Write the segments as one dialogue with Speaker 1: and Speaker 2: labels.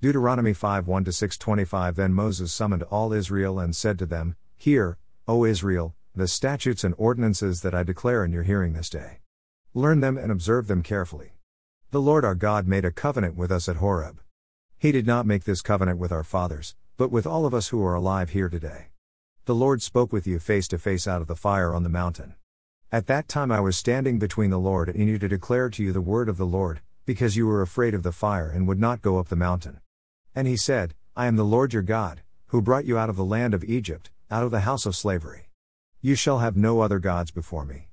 Speaker 1: Deuteronomy 5 1 6 25 Then Moses summoned all Israel and said to them, Hear, O Israel, the statutes and ordinances that I declare in your hearing this day. Learn them and observe them carefully. The Lord our God made a covenant with us at Horeb. He did not make this covenant with our fathers, but with all of us who are alive here today. The Lord spoke with you face to face out of the fire on the mountain. At that time I was standing between the Lord and you to declare to you the word of the Lord, because you were afraid of the fire and would not go up the mountain. And he said, I am the Lord your God, who brought you out of the land of Egypt, out of the house of slavery. You shall have no other gods before me.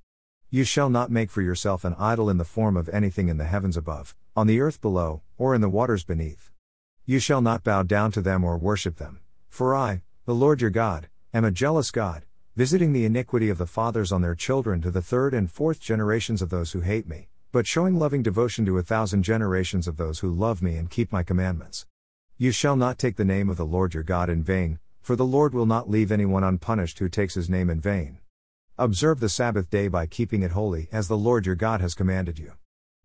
Speaker 1: You shall not make for yourself an idol in the form of anything in the heavens above, on the earth below, or in the waters beneath. You shall not bow down to them or worship them, for I, the Lord your God, am a jealous God, visiting the iniquity of the fathers on their children to the third and fourth generations of those who hate me, but showing loving devotion to a thousand generations of those who love me and keep my commandments. You shall not take the name of the Lord your God in vain, for the Lord will not leave anyone unpunished who takes his name in vain. Observe the Sabbath day by keeping it holy, as the Lord your God has commanded you.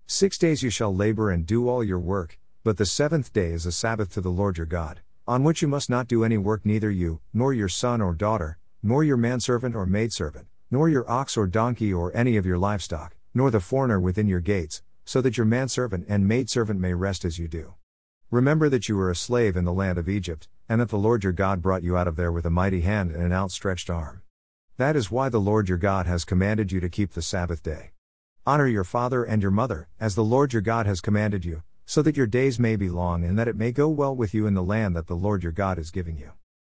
Speaker 1: Six days you shall labor and do all your work, but the seventh day is a Sabbath to the Lord your God, on which you must not do any work, neither you, nor your son or daughter, nor your manservant or maidservant, nor your ox or donkey or any of your livestock, nor the foreigner within your gates, so that your manservant and maidservant may rest as you do. Remember that you were a slave in the land of Egypt, and that the Lord your God brought you out of there with a mighty hand and an outstretched arm. That is why the Lord your God has commanded you to keep the Sabbath day. Honor your father and your mother, as the Lord your God has commanded you, so that your days may be long and that it may go well with you in the land that the Lord your God is giving you.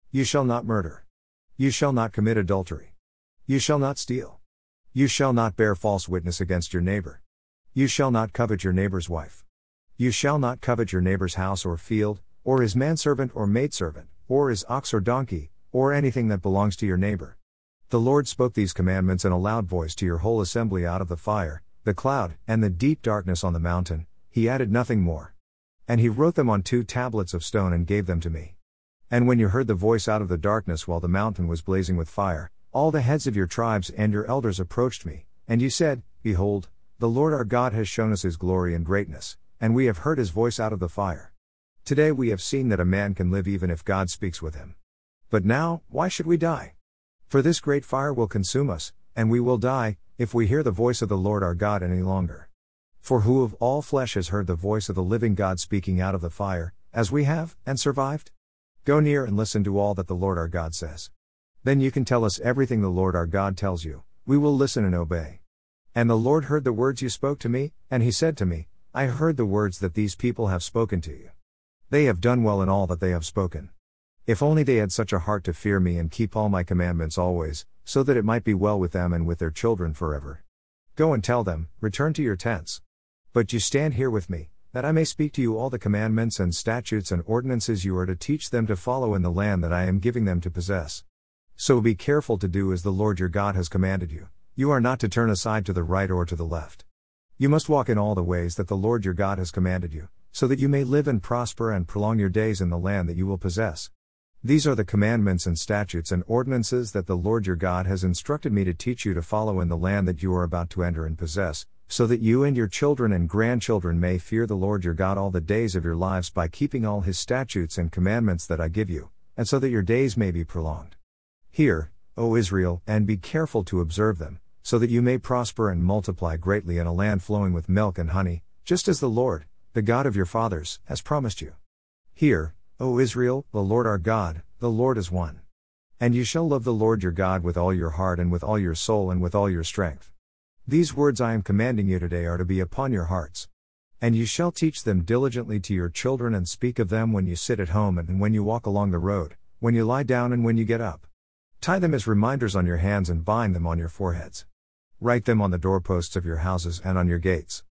Speaker 1: You shall not murder. You shall not commit adultery. You shall not steal. You shall not bear false witness against your neighbor. You shall not covet your neighbor's wife. You shall not covet your neighbor's house or field, or his manservant or maidservant, or his ox or donkey, or anything that belongs to your neighbor. The Lord spoke these commandments in a loud voice to your whole assembly out of the fire, the cloud, and the deep darkness on the mountain, he added nothing more. And he wrote them on two tablets of stone and gave them to me. And when you heard the voice out of the darkness while the mountain was blazing with fire, all the heads of your tribes and your elders approached me, and you said, Behold, the Lord our God has shown us his glory and greatness, and we have heard his voice out of the fire. Today we have seen that a man can live even if God speaks with him. But now, why should we die? For this great fire will consume us, and we will die, if we hear the voice of the Lord our God any longer. For who of all flesh has heard the voice of the living God speaking out of the fire, as we have, and survived? Go near and listen to all that the Lord our God says. Then you can tell us everything the Lord our God tells you, we will listen and obey. And the Lord heard the words you spoke to me, and he said to me, I heard the words that these people have spoken to you. They have done well in all that they have spoken. If only they had such a heart to fear me and keep all my commandments always, so that it might be well with them and with their children forever. Go and tell them, return to your tents. But you stand here with me, that I may speak to you all the commandments and statutes and ordinances you are to teach them to follow in the land that I am giving them to possess. So be careful to do as the Lord your God has commanded you. You are not to turn aside to the right or to the left. You must walk in all the ways that the Lord your God has commanded you, so that you may live and prosper and prolong your days in the land that you will possess. These are the commandments and statutes and ordinances that the Lord your God has instructed me to teach you to follow in the land that you are about to enter and possess, so that you and your children and grandchildren may fear the Lord your God all the days of your lives by keeping all his statutes and commandments that I give you, and so that your days may be prolonged. Hear, O Israel, and be careful to observe them so that you may prosper and multiply greatly in a land flowing with milk and honey, just as the Lord, the God of your fathers, has promised you. Hear, O Israel, the Lord our God, the Lord is one. And you shall love the Lord your God with all your heart and with all your soul and with all your strength. These words I am commanding you today are to be upon your hearts. And you shall teach them diligently to your children and speak of them when you sit at home and when you walk along the road, when you lie down and when you get up. Tie them as reminders on your hands and bind them on your foreheads. Write them on the doorposts of your houses and on your gates.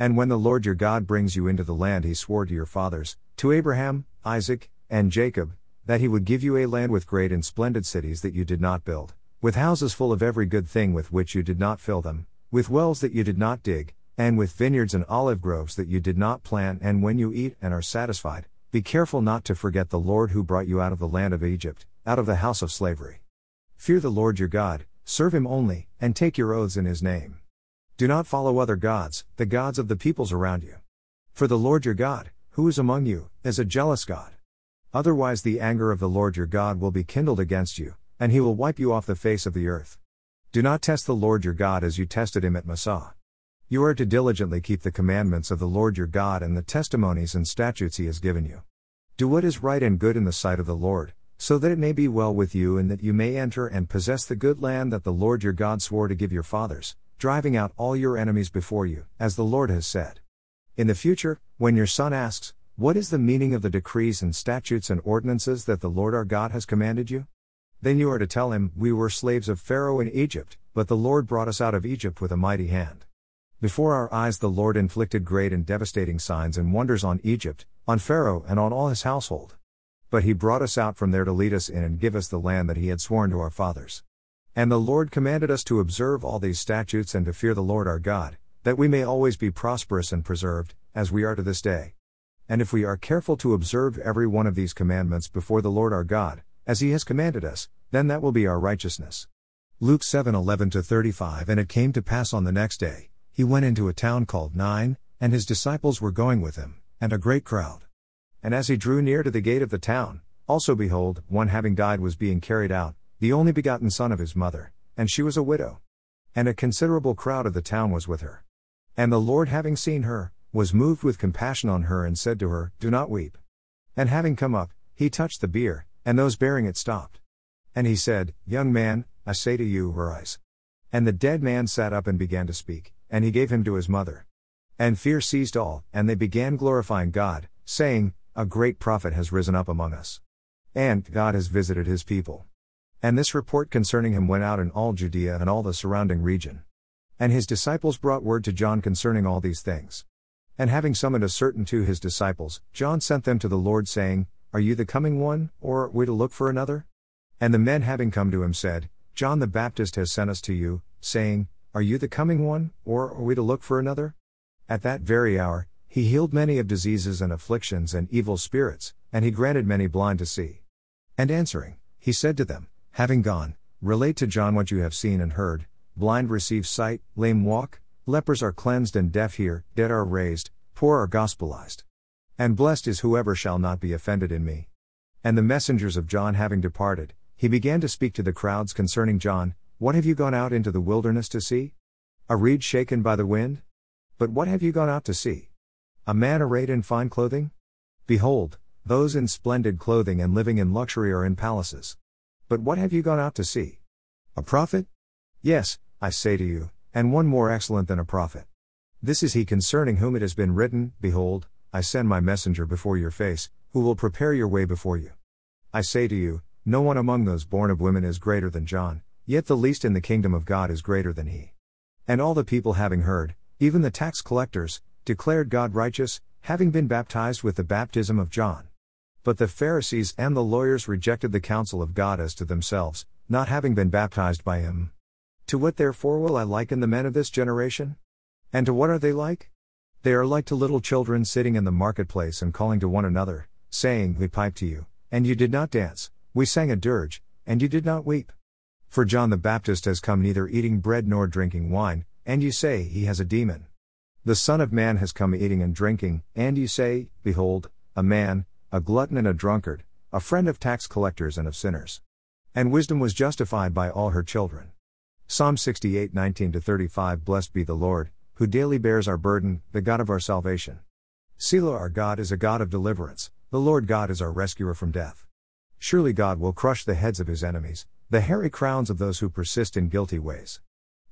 Speaker 1: And when the Lord your God brings you into the land he swore to your fathers, to Abraham, Isaac, and Jacob, that he would give you a land with great and splendid cities that you did not build, with houses full of every good thing with which you did not fill them, with wells that you did not dig, and with vineyards and olive groves that you did not plant, and when you eat and are satisfied, be careful not to forget the Lord who brought you out of the land of Egypt, out of the house of slavery. Fear the Lord your God, Serve him only, and take your oaths in his name. Do not follow other gods, the gods of the peoples around you. For the Lord your God, Who is among you, is a jealous God? Otherwise, the anger of the Lord your God will be kindled against you, and he will wipe you off the face of the earth. Do not test the Lord your God as you tested him at Massah. You are to diligently keep the commandments of the Lord your God and the testimonies and statutes he has given you. Do what is right and good in the sight of the Lord, so that it may be well with you and that you may enter and possess the good land that the Lord your God swore to give your fathers, driving out all your enemies before you, as the Lord has said. In the future, when your son asks, What is the meaning of the decrees and statutes and ordinances that the Lord our God has commanded you? Then you are to tell him, We were slaves of Pharaoh in Egypt, but the Lord brought us out of Egypt with a mighty hand. Before our eyes, the Lord inflicted great and devastating signs and wonders on Egypt, on Pharaoh, and on all his household. But he brought us out from there to lead us in and give us the land that he had sworn to our fathers. And the Lord commanded us to observe all these statutes and to fear the Lord our God, that we may always be prosperous and preserved, as we are to this day. And if we are careful to observe every one of these commandments before the Lord our God, as he has commanded us, then that will be our righteousness. Luke 7 11 35 And it came to pass on the next day he went into a town called Nain, and his disciples were going with him, and a great crowd. And as he drew near to the gate of the town, also behold, one having died was being carried out, the only begotten son of his mother, and she was a widow. And a considerable crowd of the town was with her. And the Lord having seen her, was moved with compassion on her and said to her, Do not weep. And having come up, he touched the bier, and those bearing it stopped. And he said, Young man, I say to you, arise. And the dead man sat up and began to speak and he gave him to his mother. And fear seized all, and they began glorifying God, saying, A great prophet has risen up among us. And God has visited his people. And this report concerning him went out in all Judea and all the surrounding region. And his disciples brought word to John concerning all these things. And having summoned a certain two his disciples, John sent them to the Lord, saying, Are you the coming one, or are we to look for another? And the men having come to him said, John the Baptist has sent us to you, saying, are you the coming one, or are we to look for another? At that very hour, he healed many of diseases and afflictions and evil spirits, and he granted many blind to see. And answering, he said to them, Having gone, relate to John what you have seen and heard blind receive sight, lame walk, lepers are cleansed and deaf hear, dead are raised, poor are gospelized. And blessed is whoever shall not be offended in me. And the messengers of John having departed, he began to speak to the crowds concerning John, what have you gone out into the wilderness to see? A reed shaken by the wind? But what have you gone out to see? A man arrayed in fine clothing? Behold, those in splendid clothing and living in luxury are in palaces. But what have you gone out to see? A prophet? Yes, I say to you, and one more excellent than a prophet. This is he concerning whom it has been written, Behold, I send my messenger before your face, who will prepare your way before you. I say to you, no one among those born of women is greater than John, Yet the least in the kingdom of God is greater than he. And all the people having heard, even the tax collectors, declared God righteous, having been baptized with the baptism of John. But the Pharisees and the lawyers rejected the counsel of God as to themselves, not having been baptized by him. To what therefore will I liken the men of this generation? And to what are they like? They are like to little children sitting in the marketplace and calling to one another, saying, We piped to you, and you did not dance, we sang a dirge, and you did not weep. For John the Baptist has come neither eating bread nor drinking wine, and you say, He has a demon. The Son of Man has come eating and drinking, and you say, Behold, a man, a glutton and a drunkard, a friend of tax collectors and of sinners. And wisdom was justified by all her children. Psalm 68 19 35 Blessed be the Lord, who daily bears our burden, the God of our salvation. Selah our God is a God of deliverance, the Lord God is our rescuer from death. Surely God will crush the heads of his enemies, the hairy crowns of those who persist in guilty ways.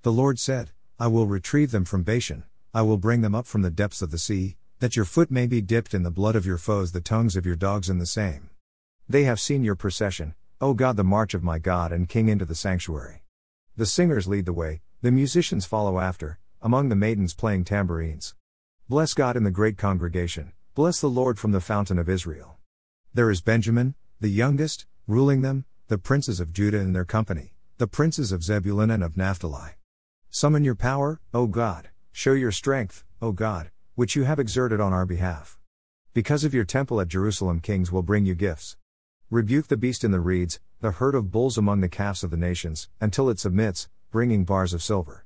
Speaker 1: The Lord said, I will retrieve them from Bashan, I will bring them up from the depths of the sea, that your foot may be dipped in the blood of your foes, the tongues of your dogs in the same. They have seen your procession, O God, the march of my God and King into the sanctuary. The singers lead the way, the musicians follow after, among the maidens playing tambourines. Bless God in the great congregation, bless the Lord from the fountain of Israel. There is Benjamin, the youngest, ruling them, the princes of Judah and their company, the princes of Zebulun and of Naphtali. Summon your power, O God, show your strength, O God, which you have exerted on our behalf. Because of your temple at Jerusalem, kings will bring you gifts. Rebuke the beast in the reeds, the herd of bulls among the calves of the nations, until it submits, bringing bars of silver.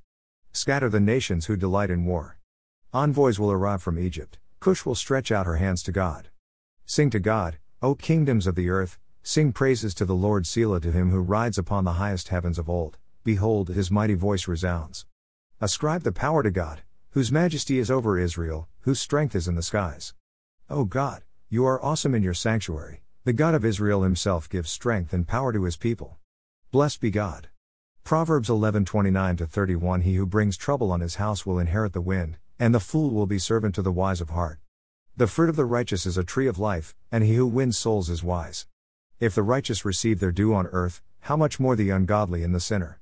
Speaker 1: Scatter the nations who delight in war. Envoys will arrive from Egypt, Cush will stretch out her hands to God. Sing to God, O kingdoms of the earth, sing praises to the Lord Selah to him who rides upon the highest heavens of old, behold, his mighty voice resounds. Ascribe the power to God, whose majesty is over Israel, whose strength is in the skies. O God, you are awesome in your sanctuary, the God of Israel himself gives strength and power to his people. Blessed be God. Proverbs 11:29 31 He who brings trouble on his house will inherit the wind, and the fool will be servant to the wise of heart. The fruit of the righteous is a tree of life, and he who wins souls is wise. If the righteous receive their due on earth, how much more the ungodly and the sinner?